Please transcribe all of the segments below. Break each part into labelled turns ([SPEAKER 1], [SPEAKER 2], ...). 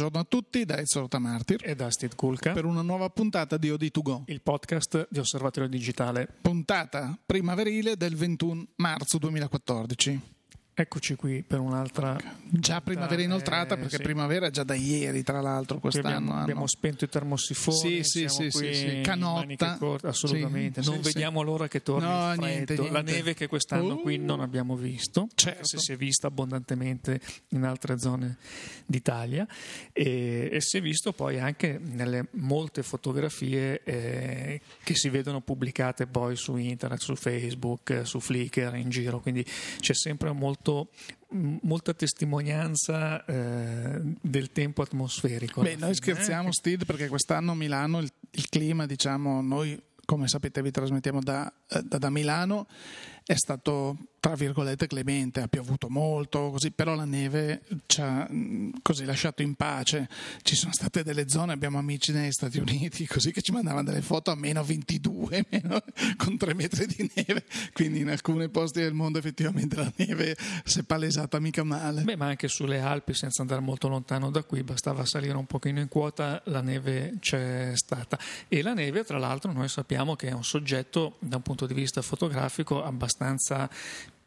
[SPEAKER 1] Buongiorno a tutti da Ezio Tamartir
[SPEAKER 2] e da Steve Kulka
[SPEAKER 1] per una nuova puntata di OD2Go,
[SPEAKER 2] il podcast di Osservatorio Digitale.
[SPEAKER 1] Puntata primaverile del 21 marzo 2014.
[SPEAKER 2] Eccoci qui per un'altra.
[SPEAKER 1] Già primavera inoltrata, perché
[SPEAKER 2] sì.
[SPEAKER 1] primavera è già da ieri, tra l'altro, quest'anno.
[SPEAKER 2] Abbiamo, abbiamo spento i termosifoni.
[SPEAKER 1] Sì, sì, sì, sì, Canotta.
[SPEAKER 2] corte, assolutamente.
[SPEAKER 1] Sì,
[SPEAKER 2] non
[SPEAKER 1] sì,
[SPEAKER 2] vediamo l'ora che torni
[SPEAKER 1] No,
[SPEAKER 2] il freddo.
[SPEAKER 1] niente,
[SPEAKER 2] La
[SPEAKER 1] niente.
[SPEAKER 2] neve che quest'anno
[SPEAKER 1] Uh.
[SPEAKER 2] qui non abbiamo visto,
[SPEAKER 1] Certo.
[SPEAKER 2] se si è vista abbondantemente in altre zone d'Italia e, e si è visto poi anche nelle molte fotografie eh, che si vedono pubblicate poi su internet, su Facebook, eh, su Flickr, in giro, quindi c'è sempre molto m- molta testimonianza eh, del tempo atmosferico.
[SPEAKER 1] Beh, noi
[SPEAKER 2] fine,
[SPEAKER 1] scherziamo,
[SPEAKER 2] eh,
[SPEAKER 1] Steve, perché quest'anno a Milano il, il clima, diciamo, noi come sapete vi trasmettiamo da, eh, da- da Milano, è stato tra virgolette clemente, ha piovuto molto, così, però la neve ci ha così lasciato in pace. Ci sono state delle zone, abbiamo amici negli Stati Uniti, così che ci mandavano delle foto a meno 22, meno- con 3 metri di neve, quindi in alcuni posti del mondo effettivamente la neve si è palesata mica male.
[SPEAKER 2] Beh, ma anche sulle Alpi, senza andare molto lontano da qui, bastava salire un pochino in quota, la neve c'è stata. E la neve, tra l'altro, noi sappiamo che è un soggetto, da un punto di vista fotografico, abbastanza Konstanca.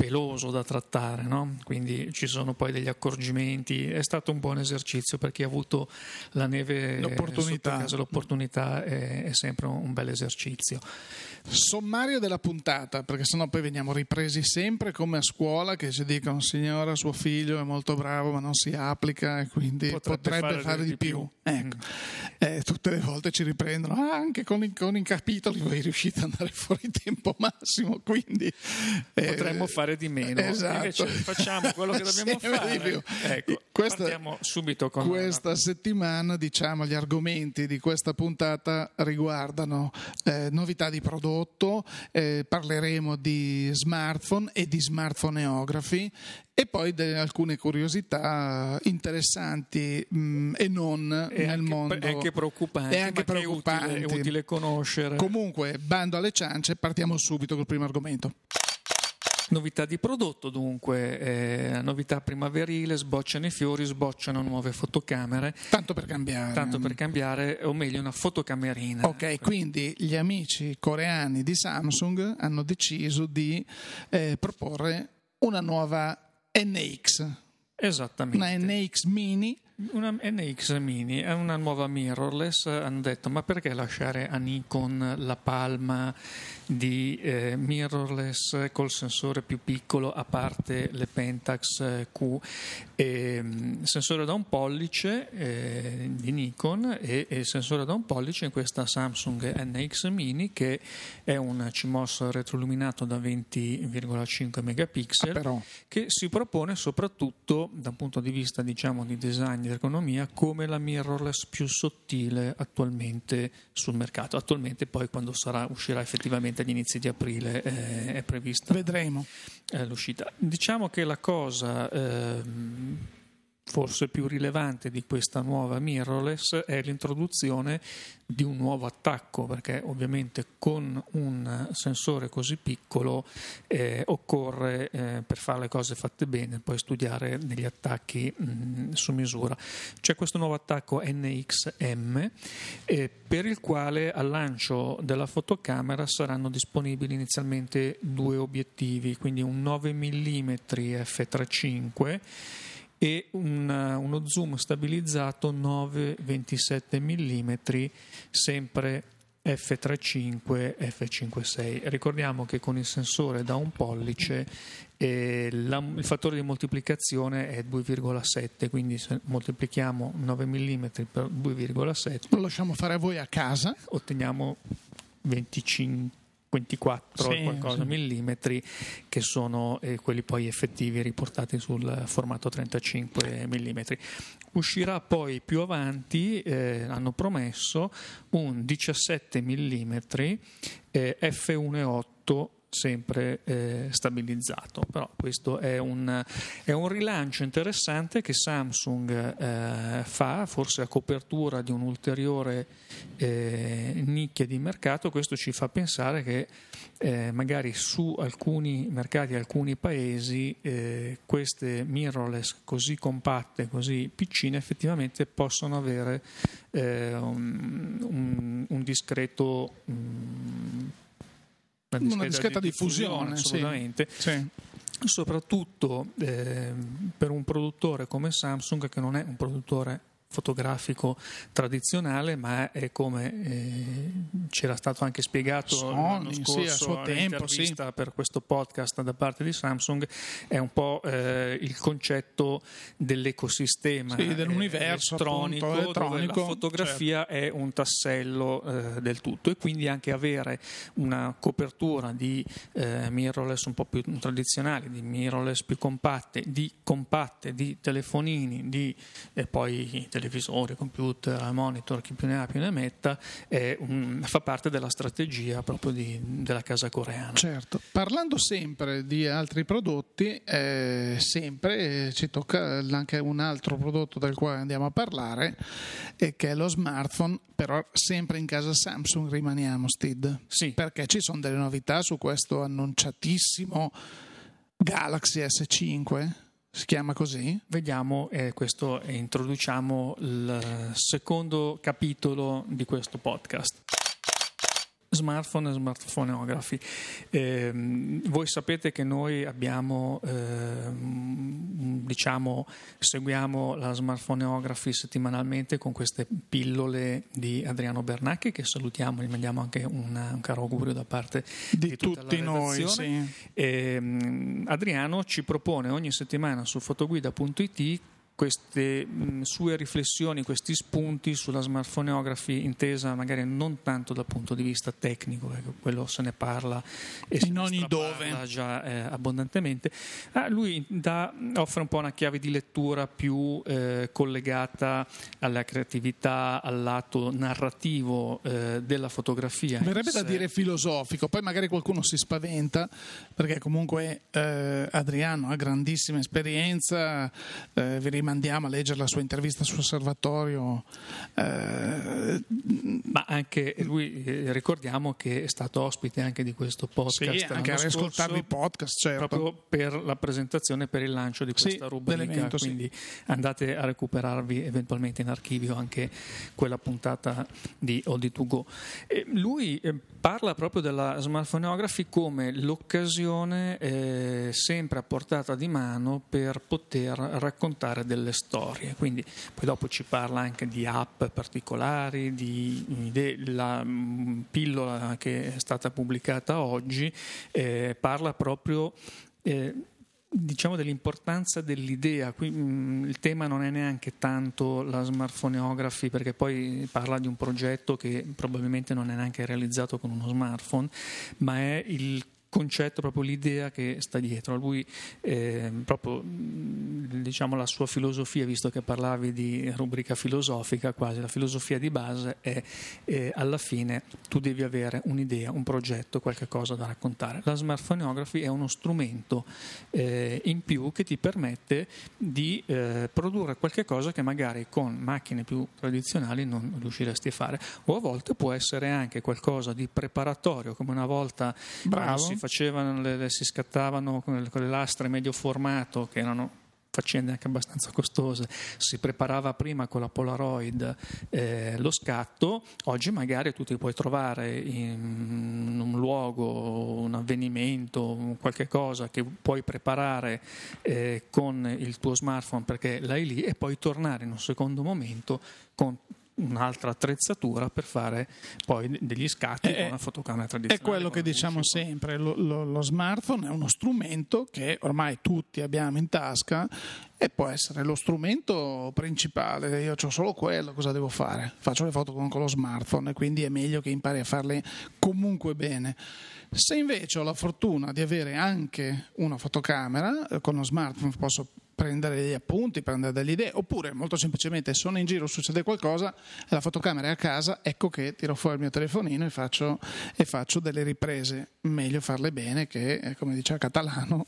[SPEAKER 2] Peloso da trattare, no? quindi ci sono poi degli accorgimenti. È stato un buon esercizio per chi ha avuto la neve
[SPEAKER 1] L'opportunità.
[SPEAKER 2] casa, l'opportunità è, è sempre un bel esercizio.
[SPEAKER 1] Sommario della puntata, perché sennò poi veniamo ripresi sempre come a scuola che ci dicono signora suo figlio è molto bravo ma non si applica e quindi potrebbe,
[SPEAKER 2] Potrebbe
[SPEAKER 1] fare, di più. Ecco. Eh, tutte le volte ci riprendono, "Ah, anche con i, con i capitoli voi riuscite ad andare fuori tempo massimo, quindi eh,
[SPEAKER 2] Potremmo fare di meno,
[SPEAKER 1] esatto.
[SPEAKER 2] invece facciamo quello che dobbiamo
[SPEAKER 1] Sempre
[SPEAKER 2] fare. Ecco,
[SPEAKER 1] Questa-
[SPEAKER 2] partiamo subito con
[SPEAKER 1] Questa settimana, diciamo, gli argomenti di questa puntata riguardano eh, novità di prodotto, eh, parleremo di smartphone e di smartphoneography e poi di alcune curiosità interessanti mh, e non
[SPEAKER 2] e
[SPEAKER 1] nel
[SPEAKER 2] anche,
[SPEAKER 1] mondo.
[SPEAKER 2] e anche preoccupanti,
[SPEAKER 1] E anche
[SPEAKER 2] che è utile-
[SPEAKER 1] preoccupanti.
[SPEAKER 2] È utile, conoscere.
[SPEAKER 1] Comunque, bando alle ciance, partiamo subito col primo argomento.
[SPEAKER 2] Novità di prodotto, dunque, eh, novità primaverile, sbocciano i fiori, sbocciano nuove fotocamere,
[SPEAKER 1] Tanto per cambiare.
[SPEAKER 2] tanto per cambiare, o meglio, una fotocamerina.
[SPEAKER 1] Ok, quindi gli amici coreani di Samsung hanno deciso di eh, proporre una nuova NX,
[SPEAKER 2] Esattamente.
[SPEAKER 1] una NX mini.
[SPEAKER 2] Una NX Mini è una nuova mirrorless. Hanno detto: ma perché lasciare a Nikon la palma di eh, mirrorless col sensore più piccolo, a parte le Pentax eh, Q? Ehm, sensore da un pollice eh, di Nikon e, e sensore da un pollice in questa Samsung NX Mini, che è un CMOS retroilluminato da 20,5 megapixel
[SPEAKER 1] Però
[SPEAKER 2] che si propone soprattutto da un punto di vista diciamo di design di ergonomia come la mirrorless più sottile attualmente sul mercato. Attualmente poi quando sarà, uscirà effettivamente agli inizi di aprile eh, è prevista
[SPEAKER 1] vedremo.
[SPEAKER 2] eh, l'uscita. Diciamo che la cosa ehm, forse più rilevante di questa nuova mirrorless è l'introduzione di un nuovo attacco, perché ovviamente con un sensore così piccolo eh, occorre eh, per fare le cose fatte bene poi studiare degli attacchi mh, su misura. C'è questo nuovo attacco NXM eh, per il quale al lancio della fotocamera saranno disponibili inizialmente due obiettivi, quindi un 9 mm f3.5 e un, uno zoom stabilizzato 9-27 mm sempre f3.5 f5.6 ricordiamo che con il sensore da un pollice eh, la- il fattore di moltiplicazione è 2,7 quindi se moltiplichiamo 9 mm per 2,7
[SPEAKER 1] Lo lasciamo fare a voi a casa.
[SPEAKER 2] otteniamo 25 24
[SPEAKER 1] Sì,
[SPEAKER 2] qualcosa
[SPEAKER 1] sì.
[SPEAKER 2] millimetri che sono eh, quelli poi effettivi riportati sul formato 35 millimetri. Uscirà poi più avanti, eh, hanno promesso, un 17 millimetri eh, f1.8 sempre eh, stabilizzato. Però questo è un, è un rilancio interessante che Samsung eh, fa, forse a copertura di un'ulteriore eh, nicchia di mercato. Questo ci fa pensare che eh, magari su alcuni mercati, alcuni paesi, eh, queste mirrorless così compatte, così piccine, effettivamente possono avere eh, un, un, un, discreto. Um,
[SPEAKER 1] una discreta, una discreta diffusione,
[SPEAKER 2] diffusione assolutamente. Sì. Soprattutto eh, per un produttore come Samsung che non è un produttore fotografico tradizionale, ma è come eh, c'era stato anche spiegato Sony, scorso sì, a suo tempo, sì. per questo podcast da parte di Samsung, è un po' eh, il concetto dell'ecosistema
[SPEAKER 1] sì, dell'universo
[SPEAKER 2] elettronico,
[SPEAKER 1] appunto,
[SPEAKER 2] elettronico la fotografia certo. è un tassello eh, del tutto e quindi anche avere una copertura di eh, mirrorless un po' più tradizionali, di mirrorless più compatte, di compatte, di telefonini, di poi telefonini televisore, computer, monitor, chi più ne ha più ne metta, un, fa parte della strategia proprio di, della casa coreana.
[SPEAKER 1] Certo, parlando sempre di altri prodotti, eh, sempre eh, ci tocca anche un altro prodotto del quale andiamo a parlare, eh, che è lo smartphone, però sempre in casa Samsung rimaniamo, Steve.
[SPEAKER 2] Sì.
[SPEAKER 1] Perché ci sono delle novità su questo annunciatissimo Galaxy S5? Si chiama così?
[SPEAKER 2] Vediamo, eh, questo introduciamo il secondo capitolo di questo podcast smartphone e smartphoneografi. Eh, voi sapete che noi abbiamo, eh, diciamo, seguiamo la smartphoneography settimanalmente con queste pillole di Adriano Bernacchi che salutiamo, gli mandiamo anche una, un caro augurio da parte di, di tutti noi. Sì. Eh, Adriano ci propone ogni settimana su fotoguida.it queste mh, sue riflessioni, questi spunti sulla smartphoneography intesa magari non tanto dal punto di vista tecnico, ecco, quello se ne parla e in ogni dove già eh, abbondantemente. Ah, lui dà, offre un po' una chiave di lettura più eh, collegata alla creatività, al lato narrativo eh, della fotografia.
[SPEAKER 1] Verrebbe da dire filosofico, poi magari qualcuno si spaventa perché comunque eh, Adriano ha grandissima esperienza, eh, vi rimandiamo a leggere la sua intervista su Osservatorio.
[SPEAKER 2] Eh, Ma anche lui, eh, ricordiamo che è stato ospite anche di questo podcast.
[SPEAKER 1] Sì, anche a riascoltarvi i podcast, certo.
[SPEAKER 2] Proprio per la presentazione, per il lancio di questa sì, rubrica, quindi sì. andate a recuperarvi eventualmente in archivio anche quella puntata di Oldie to Go. E lui eh, parla proprio della smartphoneography come l'occasione eh, sempre a portata di mano per poter raccontare delle storie. Quindi poi dopo ci parla anche di app particolari, di, della mm, pillola che è stata pubblicata oggi, eh, parla proprio eh, diciamo dell'importanza dell'idea. Qui, mh, mm, il tema non è neanche tanto la smartphoneography, perché poi parla di un progetto che probabilmente non è neanche realizzato con uno smartphone, ma è il concetto, proprio l'idea che sta dietro. Lui, eh, proprio diciamo la sua filosofia, visto che parlavi di rubrica filosofica, quasi la filosofia di base è eh, alla fine tu devi avere un'idea, un progetto, qualche cosa da raccontare. La smartphoneography è uno strumento eh, in più che ti permette di eh, produrre qualche cosa che magari con macchine più tradizionali non riusciresti a fare, o a volte può essere anche qualcosa di preparatorio, come una volta
[SPEAKER 1] Bravo.
[SPEAKER 2] si facevano, le, le, si scattavano con le, con le lastre medio formato che erano faccende anche abbastanza costose, si preparava prima con la Polaroid eh, lo scatto, oggi magari tu ti puoi trovare in un luogo, un avvenimento, qualche cosa che puoi preparare eh, con il tuo smartphone perché l'hai lì e poi tornare in un secondo momento con un'altra attrezzatura per fare poi degli scatti è, con una fotocamera tradizionale.
[SPEAKER 1] È quello che diciamo sempre, lo, lo, lo, smartphone è uno strumento che ormai tutti abbiamo in tasca e può essere lo strumento principale, io ho solo quello, cosa devo fare? Faccio le foto con, con lo smartphone e quindi è meglio che impari a farle comunque bene. Se invece ho la fortuna di avere anche una fotocamera, eh, con lo smartphone posso prendere degli appunti, prendere delle idee, oppure molto semplicemente sono in giro, succede qualcosa la fotocamera è a casa, ecco che tiro fuori il mio telefonino e faccio, e faccio delle riprese. Meglio farle bene che, eh, come diceva Catalano,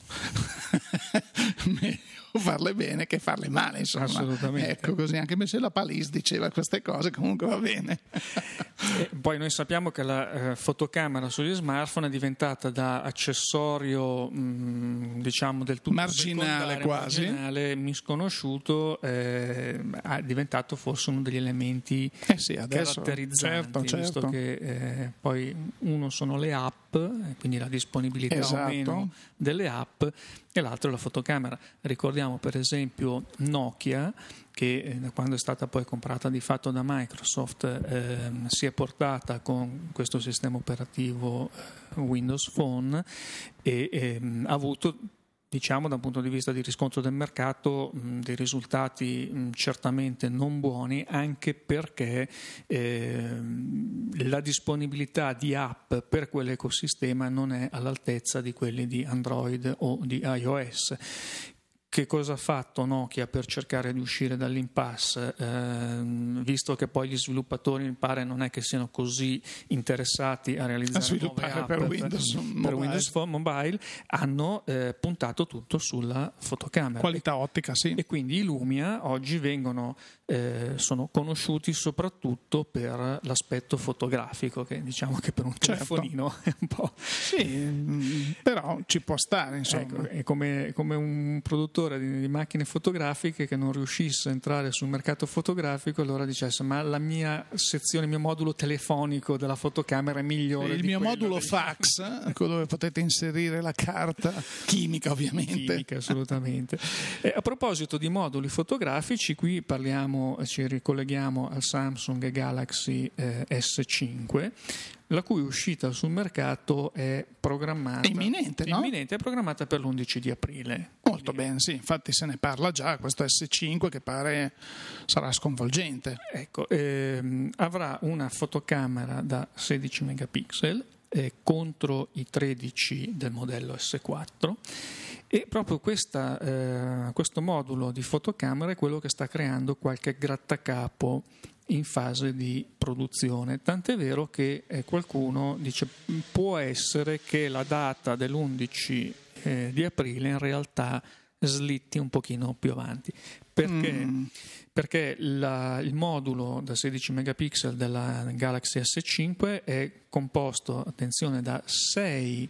[SPEAKER 1] meglio farle bene che farle male, insomma.
[SPEAKER 2] Assolutamente.
[SPEAKER 1] Ecco così, anche se la Palis diceva queste cose, comunque va bene.
[SPEAKER 2] Poi noi sappiamo che la eh, fotocamera sugli smartphone è diventata da accessorio mh, diciamo del tutto
[SPEAKER 1] marginale quasi,
[SPEAKER 2] marginale, misconosciuto, eh, è diventato forse uno degli elementi
[SPEAKER 1] eh sì, adesso,
[SPEAKER 2] caratterizzanti,
[SPEAKER 1] certo,
[SPEAKER 2] visto
[SPEAKER 1] certo.
[SPEAKER 2] che eh, poi uno sono le app, quindi la disponibilità
[SPEAKER 1] Esatto.
[SPEAKER 2] o meno delle app, e l'altro è la fotocamera. Ricordiamo per esempio Nokia che eh, da quando è stata poi comprata di fatto da Microsoft ehm, si è portata con questo sistema operativo eh, Windows Phone e ehm, ha avuto diciamo da un punto di vista di riscontro del mercato mh, dei risultati mh, certamente non buoni anche perché ehm, la disponibilità di app per quell'ecosistema non è all'altezza di quelli di Android o di iOS che cosa ha fatto Nokia per cercare di uscire dall'impasse, ehm, visto che poi gli sviluppatori mi pare non è che siano così interessati a realizzare
[SPEAKER 1] A per Windows
[SPEAKER 2] per
[SPEAKER 1] Mobile.
[SPEAKER 2] Windows Phone Mobile, hanno eh, puntato tutto sulla fotocamera.
[SPEAKER 1] Qualità ottica, sì.
[SPEAKER 2] E quindi i Lumia oggi vengono, eh, sono conosciuti soprattutto per l'aspetto fotografico, che diciamo che per un
[SPEAKER 1] Certo.
[SPEAKER 2] telefonino è un po'...
[SPEAKER 1] Sì, mm, però ci può stare, insomma.
[SPEAKER 2] Ecco, è come, come un produttore di, di macchine fotografiche che non riuscisse a entrare sul mercato fotografico, allora dicesse: Ma la mia sezione, il mio modulo telefonico della fotocamera è migliore.
[SPEAKER 1] il mio
[SPEAKER 2] quello
[SPEAKER 1] modulo
[SPEAKER 2] del-
[SPEAKER 1] fax, ecco dove potete inserire la carta chimica, ovviamente.
[SPEAKER 2] Chimica, assolutamente. Eh, a proposito di moduli fotografici, qui parliamo, ci ricolleghiamo al Samsung Galaxy eh, S5, la cui uscita sul mercato è programmata.
[SPEAKER 1] È imminente, no?
[SPEAKER 2] Imminente, è programmata per l'11 di aprile.
[SPEAKER 1] Molto bene, sì, infatti se ne parla già, questo S5 che pare sarà sconvolgente.
[SPEAKER 2] Ecco, ehm, avrà una fotocamera da 16 megapixel eh, contro i 13 del modello S4 e proprio questa, eh, questo modulo di fotocamera è quello che sta creando qualche grattacapo in fase di produzione, tant'è vero che eh, qualcuno dice può essere che la data dell'11 eh, di aprile in realtà slitti un pochino più avanti. Perché?
[SPEAKER 1] Mm.
[SPEAKER 2] Perché la- il modulo da 16 megapixel della Galaxy S5 è composto, attenzione, da 6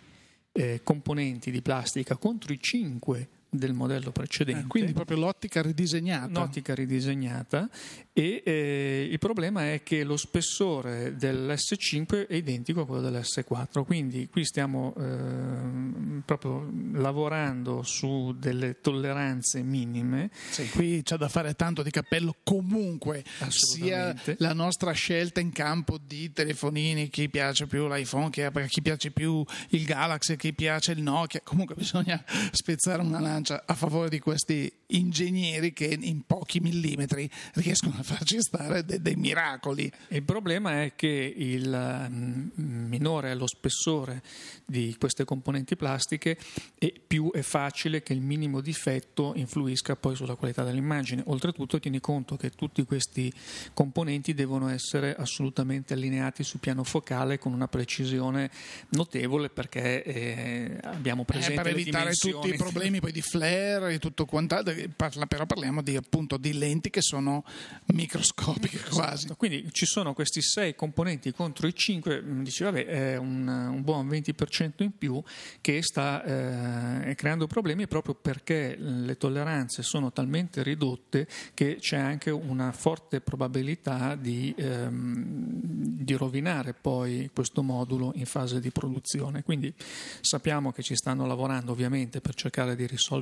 [SPEAKER 2] componenti di plastica contro i 5 del modello precedente.
[SPEAKER 1] Eh, quindi proprio l'ottica ridisegnata.
[SPEAKER 2] Un'ottica ridisegnata e eh, il problema è che lo spessore dell'S5 è identico a quello dell'S4, quindi qui stiamo ehm, proprio lavorando su delle tolleranze minime.
[SPEAKER 1] Sì, qui c'è da fare tanto di cappello comunque, sia la nostra scelta in campo di telefonini, chi piace più l'iPhone, chi, chi piace più il Galaxy, chi piace il Nokia, comunque bisogna spezzare una lancia a favore di questi ingegneri che in pochi millimetri riescono a farci stare de- dei miracoli.
[SPEAKER 2] Il problema è che il mm, minore è lo spessore di queste componenti plastiche e più è facile che il minimo difetto influisca poi sulla qualità dell'immagine. Oltretutto tieni conto che tutti questi componenti devono essere assolutamente allineati sul piano focale con una precisione notevole perché eh, abbiamo
[SPEAKER 1] Eh,
[SPEAKER 2] presente
[SPEAKER 1] per
[SPEAKER 2] le
[SPEAKER 1] evitare tutti i problemi poi di flare e tutto quant'altro, però parliamo di, appunto, di lenti che sono microscopiche quasi.
[SPEAKER 2] Esatto, Quindi ci sono questi sei componenti contro i cinque, mm, dici vabbè è un, un buon 20% in più che sta eh, creando problemi proprio perché le tolleranze sono talmente ridotte che c'è anche una forte probabilità di, ehm, di rovinare poi questo modulo in fase di produzione. Quindi sappiamo che ci stanno lavorando ovviamente per cercare di risolvere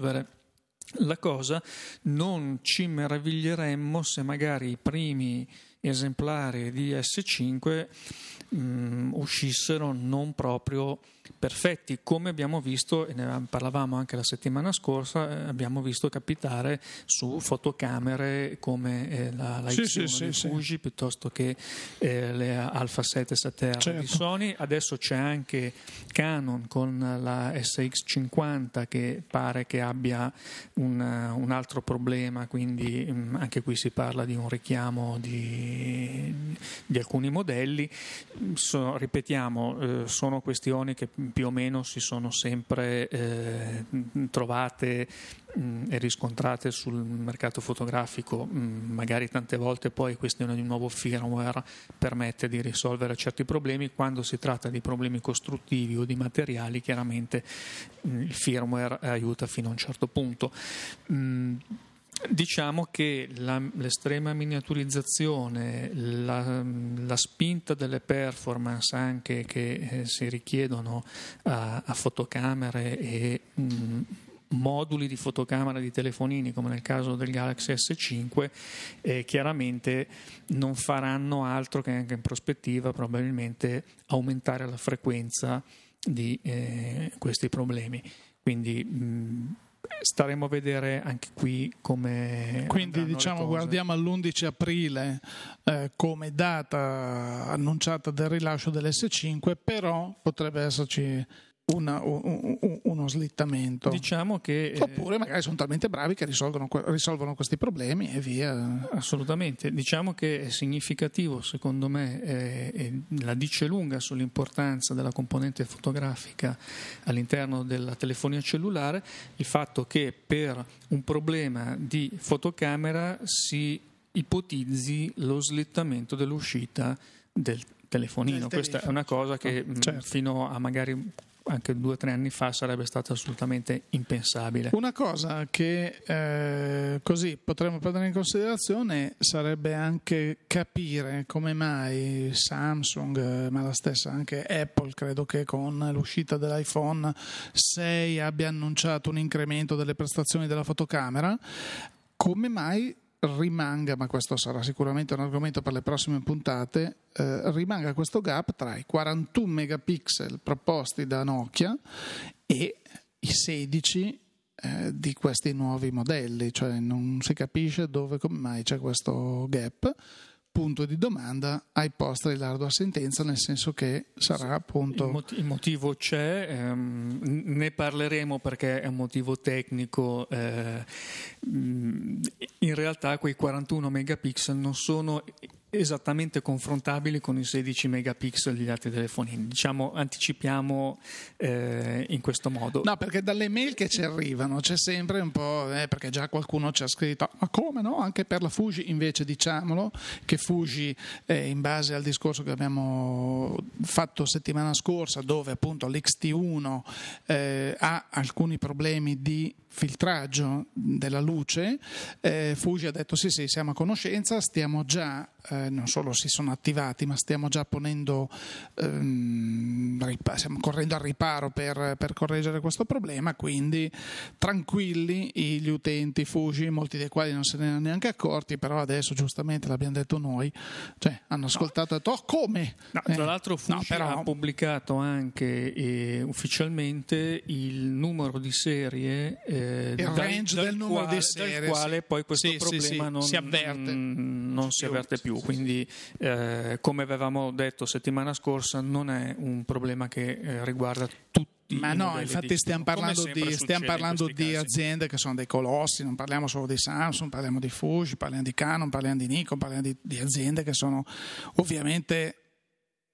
[SPEAKER 2] la cosa, non ci meraviglieremmo se magari i primi esemplari di S5 mh, mm, uscissero non proprio perfetti, come abbiamo visto, e ne parlavamo anche la settimana scorsa, eh, abbiamo visto capitare su fotocamere come eh, la, la
[SPEAKER 1] sì,
[SPEAKER 2] X1
[SPEAKER 1] sì,
[SPEAKER 2] di
[SPEAKER 1] sì,
[SPEAKER 2] Fuji piuttosto che eh, le Alpha 7 7R
[SPEAKER 1] Certo.
[SPEAKER 2] di Sony, adesso c'è anche Canon con la SX50 che pare che abbia un, un altro problema, quindi mh, anche qui si parla di un richiamo di, di alcuni modelli. So- ripetiamo, eh, sono questioni che più o meno si sono sempre eh, trovate mh, e riscontrate sul mercato fotografico, mh, magari tante volte poi questione di un nuovo firmware permette di risolvere certi problemi, quando si tratta di problemi costruttivi o di materiali chiaramente mh, il firmware aiuta fino a un certo punto. Diciamo che la, l'estrema miniaturizzazione, la, la, spinta delle performance anche che eh, si richiedono a, a fotocamere e mh, moduli di fotocamera di telefonini come nel caso del Galaxy S5 eh, chiaramente non faranno altro che anche in prospettiva probabilmente aumentare la frequenza di eh, questi problemi. Quindi mh, staremo a vedere anche qui come.
[SPEAKER 1] Quindi diciamo guardiamo all'11 aprile eh, come data annunciata del rilascio dell'S5, però potrebbe esserci una, un, un, uno slittamento.
[SPEAKER 2] Diciamo che,
[SPEAKER 1] eh, Oppure magari sono talmente bravi che risolvono, risolvono, questi problemi e via.
[SPEAKER 2] Assolutamente. Diciamo che è significativo, secondo me, eh, la dice lunga sull'importanza della componente fotografica all'interno della telefonia cellulare il fatto che per un problema di fotocamera si ipotizzi lo slittamento dell'uscita del telefonino. Questa è una cosa che certo. fino a magari anche due o tre anni fa sarebbe stato assolutamente impensabile.
[SPEAKER 1] Una cosa che eh, così potremmo prendere in considerazione sarebbe anche capire come mai Samsung, ma la stessa anche Apple, credo che con l'uscita dell'iPhone 6 abbia annunciato un incremento delle prestazioni della fotocamera, come mai rimanga, ma questo sarà sicuramente un argomento per le prossime puntate, eh, rimanga questo gap tra i 41 megapixel proposti da Nokia e i 16 eh, di questi nuovi modelli, cioè non si capisce dove come mai c'è questo gap punto di domanda ai post dell'ardua sentenza, nel senso che sarà appunto...
[SPEAKER 2] Il, mot- il motivo c'è, ehm, ne parleremo perché è un motivo tecnico. Eh, in realtà quei 41 megapixel non sono esattamente confrontabili con i 16 megapixel degli altri telefonini. Diciamo, anticipiamo eh, in questo modo.
[SPEAKER 1] No, perché dalle mail che ci arrivano c'è sempre un po', eh, perché già qualcuno ci ha scritto, ma come no? Anche per la Fuji, invece diciamolo, che Fuji, eh, in base al discorso che abbiamo fatto settimana scorsa, dove appunto l'XT1 eh, ha alcuni problemi di filtraggio della luce, eh, Fuji ha detto sì sì siamo a conoscenza, stiamo già, eh, non solo si sono attivati, ma stiamo già ponendo, ehm, ripa- stiamo correndo al riparo per, per, correggere questo problema, quindi tranquilli gli utenti Fuji, molti dei quali non se ne erano neanche accorti, però adesso giustamente l'abbiamo detto noi, cioè hanno ascoltato e detto oh come?
[SPEAKER 2] No, tra eh, l'altro Fuji no, però... ha pubblicato anche eh, ufficialmente il numero di serie eh,
[SPEAKER 1] il range dal del numero quale, di serie,
[SPEAKER 2] dal quale poi questo
[SPEAKER 1] sì,
[SPEAKER 2] problema
[SPEAKER 1] sì, sì,
[SPEAKER 2] non
[SPEAKER 1] si avverte,
[SPEAKER 2] mm, non si avverte più. Quindi, eh, come avevamo detto settimana scorsa, non è un problema che eh, riguarda tutti.
[SPEAKER 1] Ma no, infatti stiamo parlando, di, stiamo parlando di aziende che sono dei colossi, non parliamo solo di Samsung, parliamo di Fuji, parliamo di Canon, parliamo di Nikon, parliamo di, di aziende che sono ovviamente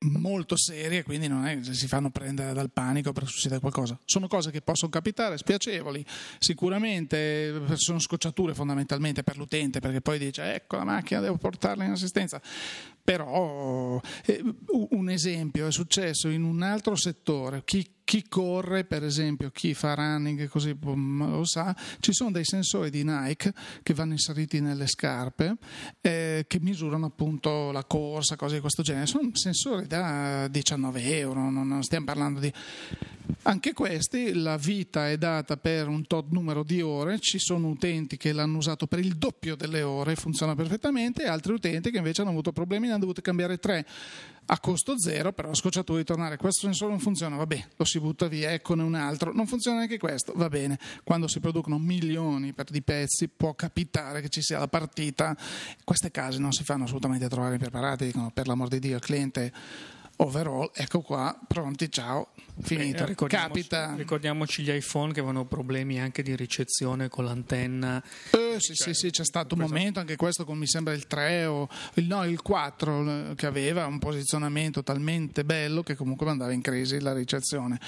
[SPEAKER 1] molto serie, quindi non è che si fanno prendere dal panico per succedere qualcosa. Sono cose che possono capitare, spiacevoli, sicuramente sono scocciature fondamentalmente per l'utente, perché poi dice ecco la macchina devo portarla in assistenza. Però eh, un esempio è successo in un altro settore, chi chi corre, per esempio, chi fa running, così lo sa, ci sono dei sensori di Nike che vanno inseriti nelle scarpe eh, che misurano appunto la corsa, cose di questo genere. Sono sensori da 19 euro, non stiamo parlando di Anche questi, la vita è data per un tot numero di ore, ci sono utenti che l'hanno usato per il doppio delle ore, funziona perfettamente, e altri utenti che invece hanno avuto problemi ne hanno dovuto cambiare tre a costo zero, però scocciato di tornare, questo sensore non funziona, va bene, lo si butta via, eccone un altro, non funziona neanche questo, va bene, quando si producono milioni di pezzi può capitare che ci sia la partita, queste case non si fanno assolutamente trovare impreparate, dicono per l'amor di Dio il cliente overall, ecco qua, pronti, ciao, finito. Beh,
[SPEAKER 2] ricordiamoci, Capita. Ricordiamoci gli iPhone che avevano problemi anche di ricezione con l'antenna.
[SPEAKER 1] Eh, sì, cioè, sì, sì, c'è stato un momento, anche questo con mi sembra il 3 o il, no, il 4, che aveva un posizionamento talmente bello che comunque andava in crisi la ricezione.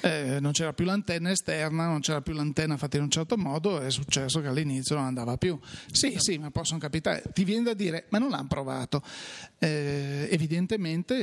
[SPEAKER 1] Eh, non c'era più l'antenna esterna, non c'era più l'antenna fatta in un certo modo, è successo che all'inizio non andava più. Sì, sì, ma possono capitare. Ti viene da dire, ma non l'hanno provato. Eh, evidentemente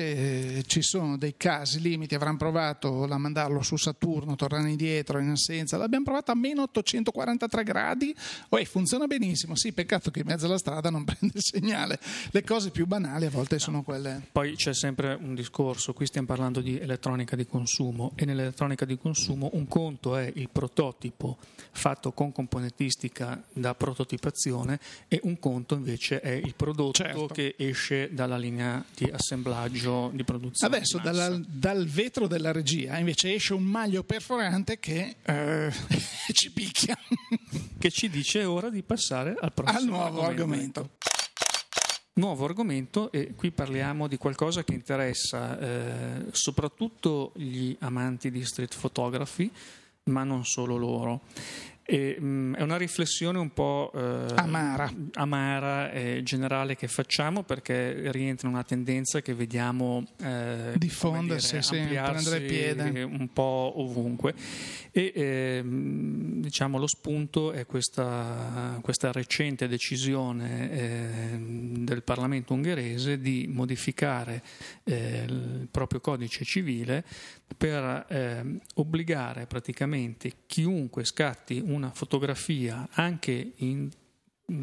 [SPEAKER 1] eh, ci sono dei casi limiti, avranno provato a mandarlo su Saturno, tornare indietro in assenza, l'abbiamo provato a meno 843 gradi, oh, funziona benissimo, sì, peccato che in mezzo alla strada non prende il segnale, le cose più banali a volte sono quelle.
[SPEAKER 2] Poi c'è sempre un discorso, qui stiamo parlando di elettronica di consumo e nell'elettronica di consumo un conto è il prototipo fatto con componentistica da prototipazione e un conto invece è il prodotto certo. che esce dalla linea di assemblaggio di produzione.
[SPEAKER 1] Adesso dalla, dal vetro della regia invece esce un maglio perforante che eh, ci picchia.
[SPEAKER 2] che ci dice ora di passare al prossimo
[SPEAKER 1] al nuovo argomento. argomento.
[SPEAKER 2] Nuovo argomento e qui parliamo di qualcosa che interessa eh, soprattutto gli amanti di street photography, ma non solo loro. E, mh, mm, è una riflessione un po'
[SPEAKER 1] eh, amara,
[SPEAKER 2] amara e generale che facciamo perché rientra in una tendenza che vediamo
[SPEAKER 1] eh, diffondersi, sì, prendere piede
[SPEAKER 2] un po' ovunque. E eh, diciamo lo spunto è questa, questa recente decisione eh, del Parlamento ungherese di modificare eh, il proprio codice civile per eh, obbligare praticamente chiunque scatti un una fotografia anche in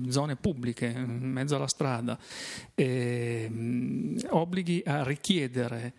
[SPEAKER 2] zone pubbliche, in mezzo alla strada, eh, obblighi a richiedere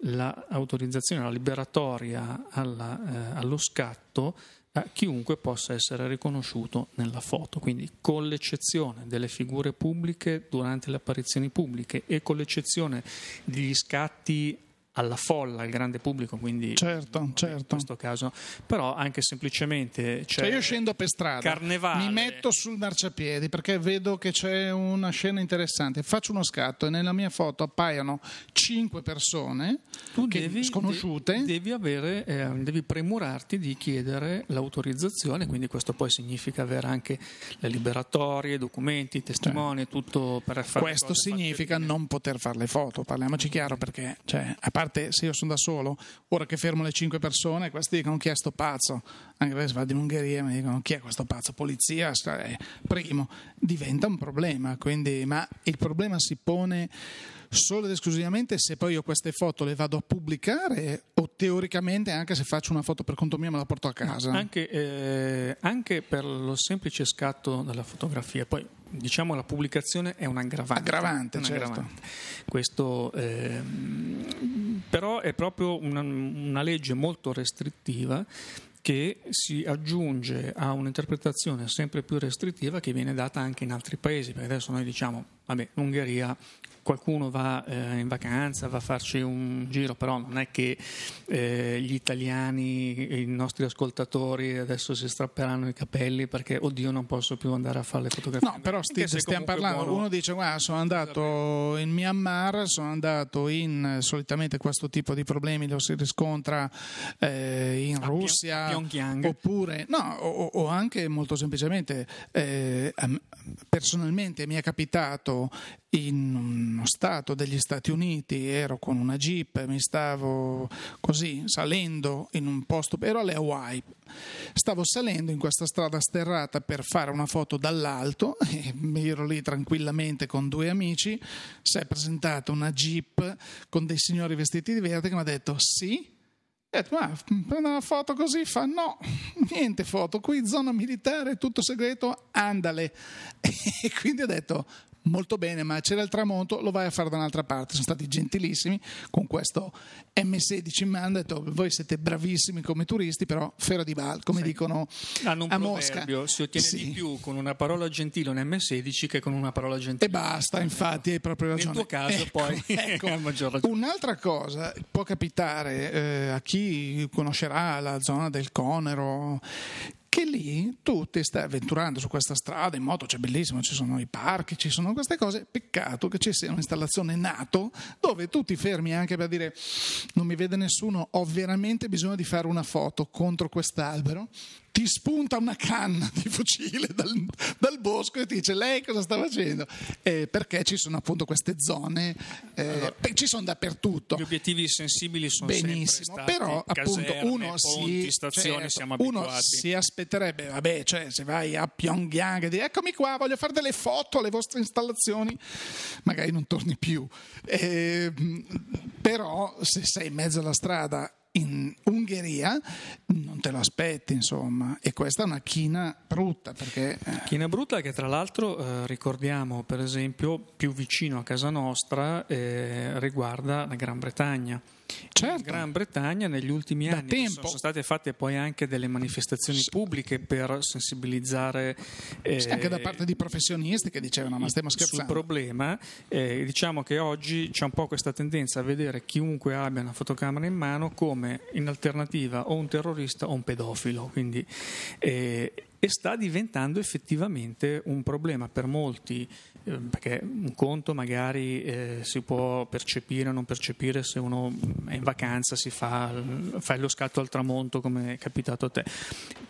[SPEAKER 2] l'autorizzazione, la liberatoria alla, eh, allo scatto a chiunque possa essere riconosciuto nella foto, quindi con l'eccezione delle figure pubbliche durante le apparizioni pubbliche e con l'eccezione degli scatti alla folla, al grande pubblico, quindi
[SPEAKER 1] certo, certo. in
[SPEAKER 2] questo caso, però anche semplicemente
[SPEAKER 1] cioè io scendo per strada,
[SPEAKER 2] carnevale.
[SPEAKER 1] mi metto sul marciapiedi perché vedo che c'è una scena interessante, faccio uno scatto e nella mia foto appaiono cinque persone devi, sconosciute.
[SPEAKER 2] Devi, avere, eh, devi premurarti di chiedere l'autorizzazione, quindi questo poi significa avere anche le liberatorie, documenti, testimoni, cioè, tutto per fare
[SPEAKER 1] Questo significa non poter fare le foto, parliamoci chiaro perché cioè, a parte parte se io sono da solo, ora che fermo le cinque persone, questi dicono chi è sto pazzo, anche perché se vado in Ungheria mi dicono chi è questo pazzo, polizia, eh, primo, diventa un problema, quindi, ma il problema si pone solo ed esclusivamente se poi io queste foto le vado a pubblicare o teoricamente anche se faccio una foto per conto mio me la porto a casa?
[SPEAKER 2] Anche, eh, anche per lo semplice scatto della fotografia, poi diciamo la pubblicazione è un aggravante.
[SPEAKER 1] Aggravante, un certo. aggravante.
[SPEAKER 2] Questo, eh, però è proprio una, una legge molto restrittiva che si aggiunge a un'interpretazione sempre più restrittiva che viene data anche in altri paesi, perché adesso noi diciamo, vabbè, l'Ungheria qualcuno va eh, in vacanza, va a farci un giro, però non è che eh, gli italiani, i nostri ascoltatori adesso si strapperanno i capelli perché oddio non posso più andare a fare le fotografie.
[SPEAKER 1] No, però sti, stiamo parlando, buono. uno dice guarda sono andato in Myanmar, sono andato in, solitamente questo tipo di problemi lo si riscontra eh, in a Russia,
[SPEAKER 2] Pyongyang.
[SPEAKER 1] oppure no, o, o, anche molto semplicemente eh, personalmente mi è capitato in uno stato degli Stati Uniti, ero con una jeep, mi stavo così salendo in un posto, ero alle Hawaii, stavo salendo in questa strada sterrata per fare una foto dall'alto e ero lì tranquillamente con due amici, si è presentata una jeep con dei signori vestiti di verde che mi ha detto sì, ma prendo una foto così, fa no, niente foto, qui zona militare, tutto segreto, andale. E quindi ho detto, molto bene, ma c'era il tramonto, lo vai a fare da un'altra parte. Sono stati gentilissimi con questo M16 in mano, hanno detto voi siete bravissimi come turisti, però Fera di Val, come sì. dicono
[SPEAKER 2] Hanno un
[SPEAKER 1] a
[SPEAKER 2] proverbio,
[SPEAKER 1] Mosca.
[SPEAKER 2] si ottiene
[SPEAKER 1] Sì.
[SPEAKER 2] di più con una parola gentile un M16 che con una parola gentile.
[SPEAKER 1] E basta, infatti, hai proprio
[SPEAKER 2] Nel
[SPEAKER 1] ragione.
[SPEAKER 2] tuo caso
[SPEAKER 1] Ecco,
[SPEAKER 2] poi
[SPEAKER 1] ecco. Un'altra cosa può capitare eh, a chi conoscerà la zona del Conero che lì tu ti stai avventurando su questa strada in moto, c'è bellissimo, ci sono i parchi, ci sono queste cose, peccato che ci sia un'installazione NATO dove tu ti fermi anche per dire non mi vede nessuno, ho veramente bisogno di fare una foto contro quest'albero, ti spunta una canna di fucile dal, dal bosco e ti dice lei cosa sta facendo? Eh, perché ci sono appunto queste zone, eh, beh, ci sono dappertutto.
[SPEAKER 2] Gli obiettivi sensibili sono
[SPEAKER 1] Benissimo, però appunto
[SPEAKER 2] caserme,
[SPEAKER 1] uno
[SPEAKER 2] ponti,
[SPEAKER 1] si,
[SPEAKER 2] stazioni,
[SPEAKER 1] certo, uno si aspetterebbe, vabbè, cioè se vai a Pyongyang e dici eccomi qua, voglio fare delle foto alle vostre installazioni, magari non torni più. Eh, però se sei in mezzo alla strada in Ungheria non te lo aspetti, insomma, e questa è una china brutta perché eh,
[SPEAKER 2] China brutta che tra l'altro eh, ricordiamo per esempio più vicino a casa nostra eh, riguarda la Gran Bretagna.
[SPEAKER 1] Certo.
[SPEAKER 2] In Gran Bretagna negli ultimi
[SPEAKER 1] Da
[SPEAKER 2] anni
[SPEAKER 1] tempo.
[SPEAKER 2] sono state fatte poi anche delle manifestazioni pubbliche per sensibilizzare eh,
[SPEAKER 1] anche da parte di professionisti che dicevano ma stiamo
[SPEAKER 2] sul
[SPEAKER 1] scherzando.
[SPEAKER 2] problema. Eh, diciamo che oggi c'è un po' questa tendenza a vedere chiunque abbia una fotocamera in mano come in alternativa o un terrorista o un pedofilo. Quindi, eh, e sta diventando effettivamente un problema per molti, perché un conto magari eh, si può percepire o non percepire se uno è in vacanza, si fa, fai lo scatto al tramonto come è capitato a te.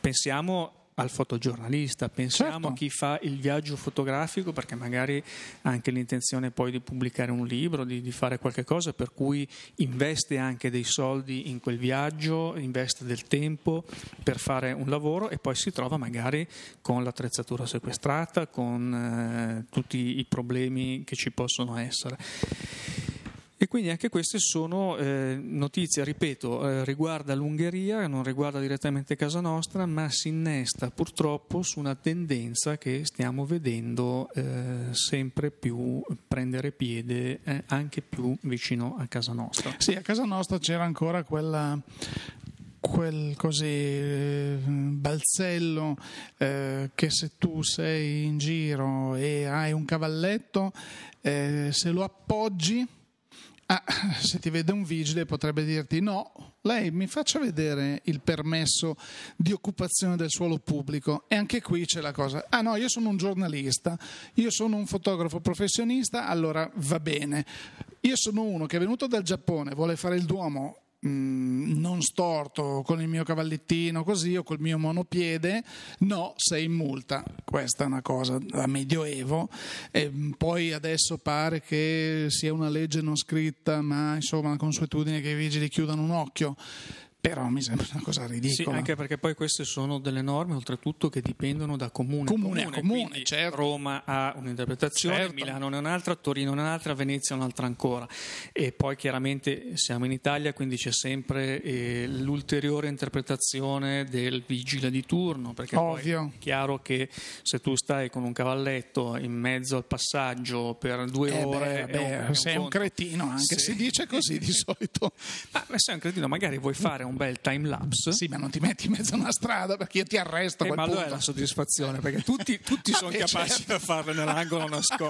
[SPEAKER 2] Pensiamo al fotogiornalista, pensiamo
[SPEAKER 1] Certo.
[SPEAKER 2] a chi fa il viaggio fotografico perché magari ha anche l'intenzione poi di pubblicare un libro, di, di fare qualche cosa per cui investe anche dei soldi in quel viaggio, investe del tempo per fare un lavoro e poi si trova magari con l'attrezzatura sequestrata, con eh, tutti i problemi che ci possono essere. Quindi anche queste sono eh, notizie, ripeto, eh, riguarda l'Ungheria, non riguarda direttamente casa nostra, ma si innesta purtroppo su una tendenza che stiamo vedendo eh, sempre più prendere piede eh, anche più vicino a casa nostra.
[SPEAKER 1] Sì, a casa nostra c'era ancora quella quel così eh, balzello eh, che se tu sei in giro e hai un cavalletto eh, se lo appoggi ah, se ti vede un vigile potrebbe dirti no lei mi faccia vedere il permesso di occupazione del suolo pubblico. E anche qui c'è la cosa ah no io sono un giornalista io sono un fotografo professionista allora va bene. Io sono uno che è venuto dal Giappone vuole fare il Duomo mm, non storto con il mio cavallettino così o col mio monopiede, no, sei in multa. Questa è una cosa da medioevo. E mm, poi adesso pare che sia una legge non scritta, ma insomma una consuetudine che i vigili chiudano un occhio. Però mi sembra una cosa
[SPEAKER 2] Sì,
[SPEAKER 1] ridicola.
[SPEAKER 2] anche perché poi queste sono delle norme oltretutto che dipendono da comune,
[SPEAKER 1] Comune comune,
[SPEAKER 2] quindi
[SPEAKER 1] certo.
[SPEAKER 2] Roma ha un'interpretazione,
[SPEAKER 1] Certo.
[SPEAKER 2] Milano ne ha un'altra, Torino ne ha un'altra, Venezia un'altra ancora e poi chiaramente siamo in Italia quindi c'è sempre eh, l'ulteriore interpretazione del vigile di turno perché
[SPEAKER 1] Ovvio.
[SPEAKER 2] è chiaro che se tu stai con un cavalletto in mezzo al passaggio per due
[SPEAKER 1] Eh
[SPEAKER 2] ore
[SPEAKER 1] beh,
[SPEAKER 2] un-
[SPEAKER 1] beh,
[SPEAKER 2] un
[SPEAKER 1] sei un
[SPEAKER 2] conto.
[SPEAKER 1] cretino, anche
[SPEAKER 2] Sì.
[SPEAKER 1] si dice così di solito.
[SPEAKER 2] Ma sei un cretino, magari vuoi fare un bel time lapse.
[SPEAKER 1] Sì, ma non ti metti in mezzo a una strada perché io ti arresto
[SPEAKER 2] Eh,
[SPEAKER 1] quel
[SPEAKER 2] ma allora è
[SPEAKER 1] punto.
[SPEAKER 2] la soddisfazione perché tutti, tutti sono
[SPEAKER 1] Eh,
[SPEAKER 2] capaci
[SPEAKER 1] certo.
[SPEAKER 2] di farlo nell'angolo nascosto.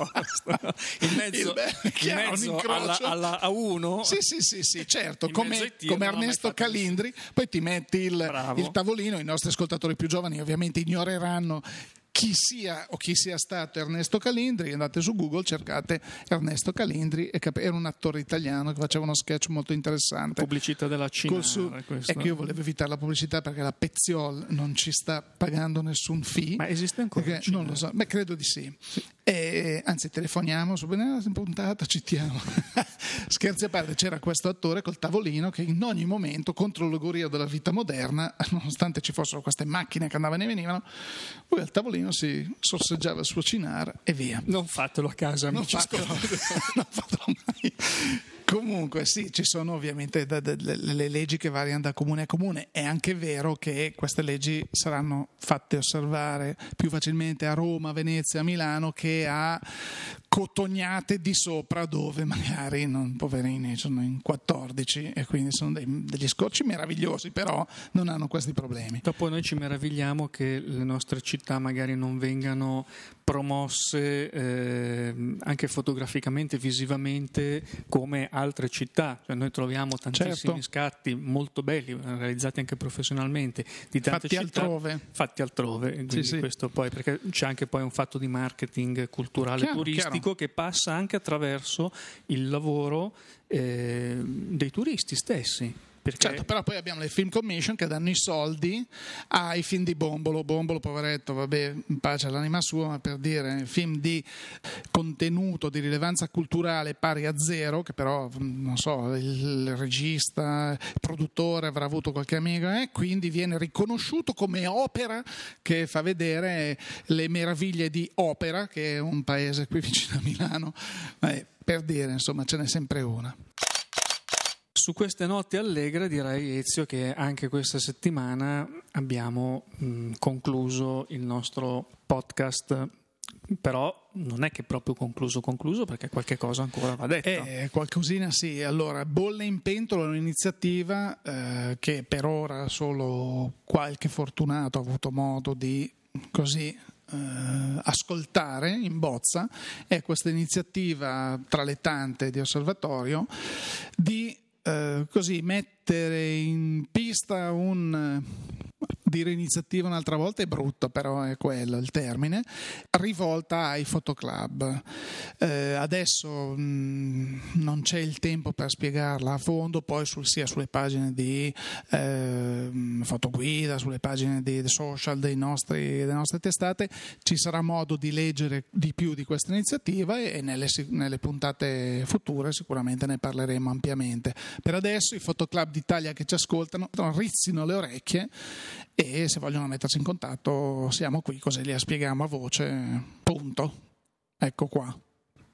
[SPEAKER 2] In mezzo,
[SPEAKER 1] è
[SPEAKER 2] in
[SPEAKER 1] un
[SPEAKER 2] mezzo alla, alla A1
[SPEAKER 1] Sì, sì, sì, sì, certo, come, come Ernesto Calindri, poi ti metti il, il tavolino, i nostri ascoltatori più giovani ovviamente ignoreranno chi sia o chi sia stato Ernesto Calindri, andate su Google, cercate Ernesto Calindri, e era un attore italiano che faceva uno sketch molto interessante.
[SPEAKER 2] pubblicità della Cina
[SPEAKER 1] su-
[SPEAKER 2] questo.
[SPEAKER 1] ecco, io volevo evitare la pubblicità perché la Peziol non ci sta pagando nessun fee.
[SPEAKER 2] ma esiste ancora
[SPEAKER 1] non lo so, beh, credo di sì. E, anzi, telefoniamo su puntata, citiamo. Scherzi a parte, c'era questo attore col tavolino che in ogni momento, contro l'augurio della vita moderna, nonostante ci fossero queste macchine che andavano e venivano, lui al tavolino si sorseggiava il suo cinar e via.
[SPEAKER 2] non fatelo a casa
[SPEAKER 1] Non
[SPEAKER 2] amici
[SPEAKER 1] fatelo, non fatelo mai. Comunque sì, ci sono ovviamente da- da- le, le leggi che variano da comune a comune. È anche vero che queste leggi saranno fatte osservare più facilmente a Roma, Venezia, Milano che a cotognate di sopra dove magari non, poverini sono in 14 e quindi sono dei, degli scorci meravigliosi però non hanno questi problemi
[SPEAKER 2] dopo noi ci meravigliamo che le nostre città magari non vengano promosse eh, anche fotograficamente visivamente come altre città cioè noi troviamo tantissimi certo. scatti molto belli realizzati anche professionalmente di tante
[SPEAKER 1] fatti città altrove
[SPEAKER 2] fatti altrove sì, sì. questo poi perché c'è anche poi un fatto di marketing culturale chiaro, turistico chiaro. che passa anche attraverso il lavoro eh, dei turisti stessi.
[SPEAKER 1] Perché... Certo, però poi abbiamo le film commission che danno i soldi ai film di Bombolo. Bombolo, poveretto, vabbè, in pace all'anima sua, ma per dire film di contenuto, di rilevanza culturale pari a zero, che però, non so, il regista, il produttore avrà avuto qualche amico, e eh, quindi viene riconosciuto come opera che fa vedere le meraviglie di Opera, che è un paese qui vicino a Milano. Eh, per dire, insomma, ce n'è sempre una.
[SPEAKER 2] Su queste note allegre direi Ezio che anche questa settimana abbiamo mh, concluso il nostro podcast però non è che proprio concluso concluso perché qualche cosa ancora va detto.
[SPEAKER 1] Eh, qualcosina sì. Allora, Bolle in pentola è un'iniziativa eh, che per ora solo qualche fortunato ha avuto modo di così eh, ascoltare in bozza. È questa iniziativa tra le tante di osservatorio di eh, così mettere in pista un dire iniziativa un'altra volta è brutto, però è quello il termine, rivolta ai fotoclub. Eh, adesso mh, mm, non c'è il tempo per spiegarla a fondo, poi sul, sia sulle pagine di eh, fotoguida, sulle pagine di social nostri, delle nostre testate, ci sarà modo di leggere di più di questa iniziativa e, e nelle, nelle puntate future sicuramente ne parleremo ampiamente. Per adesso i fotoclub d'Italia che ci ascoltano rizzino le orecchie e se vogliono mettersi in contatto siamo qui così li spieghiamo a voce. Punto. Ecco qua.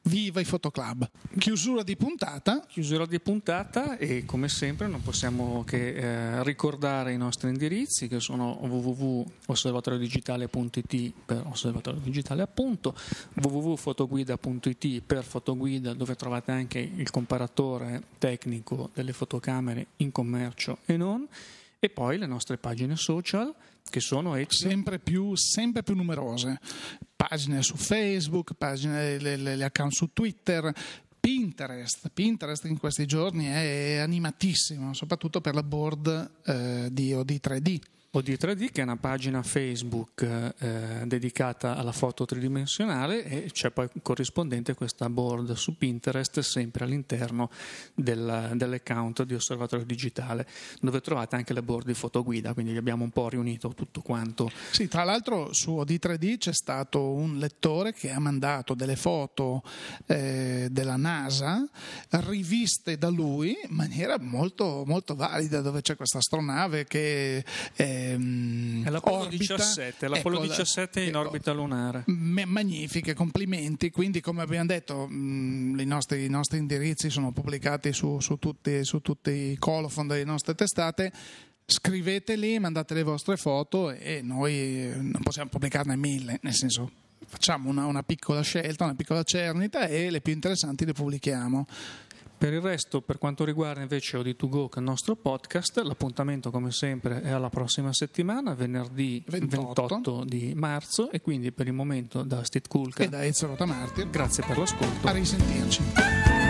[SPEAKER 1] Viva i fotoclub. Chiusura di puntata.
[SPEAKER 2] Chiusura di puntata e come sempre non possiamo che eh, ricordare i nostri indirizzi che sono www.osservatoriodigitale.it per osservatorio digitale appunto, www.fotoguida.it per fotoguida dove trovate anche il comparatore tecnico delle fotocamere in commercio e non e poi le nostre pagine social che sono
[SPEAKER 1] sempre più, sempre più numerose. Pagine su Facebook, pagine, le, le, le account su Twitter, Pinterest. Pinterest in questi giorni è animatissimo, soprattutto per la board eh, di OD3D
[SPEAKER 2] OD3D che è una pagina Facebook eh, dedicata alla foto tridimensionale e c'è poi corrispondente questa board su Pinterest sempre all'interno del, dell'account di Osservatorio Digitale dove trovate anche le board di fotoguida quindi abbiamo un po' riunito tutto quanto.
[SPEAKER 1] Sì, tra l'altro su OD3D c'è stato un lettore che ha mandato delle foto eh, della NASA riviste da lui in maniera molto, molto valida dove c'è questa astronave che... Eh,
[SPEAKER 2] ehm, è l'Apollo orbita, 17, l'Apollo ecco, 17 in ecco, orbita lunare.
[SPEAKER 1] magnifiche, complimenti. Quindi, come abbiamo detto, mh, i, nostri, i, nostri, indirizzi sono pubblicati su, su, tutti, su tutti i colophon delle nostre testate scriveteli, mandate le vostre foto e noi non possiamo pubblicarne mille, nel senso facciamo una, una, piccola scelta, una piccola cernita e le più interessanti le pubblichiamo.
[SPEAKER 2] Per il resto, per quanto riguarda invece OD2Go, che è il nostro podcast, l'appuntamento come sempre è alla prossima settimana, venerdì 28, 28 di marzo e quindi per il momento da Steve Kulka
[SPEAKER 1] e da Ezio Rotamartir.
[SPEAKER 2] Grazie per l'ascolto.
[SPEAKER 1] A risentirci.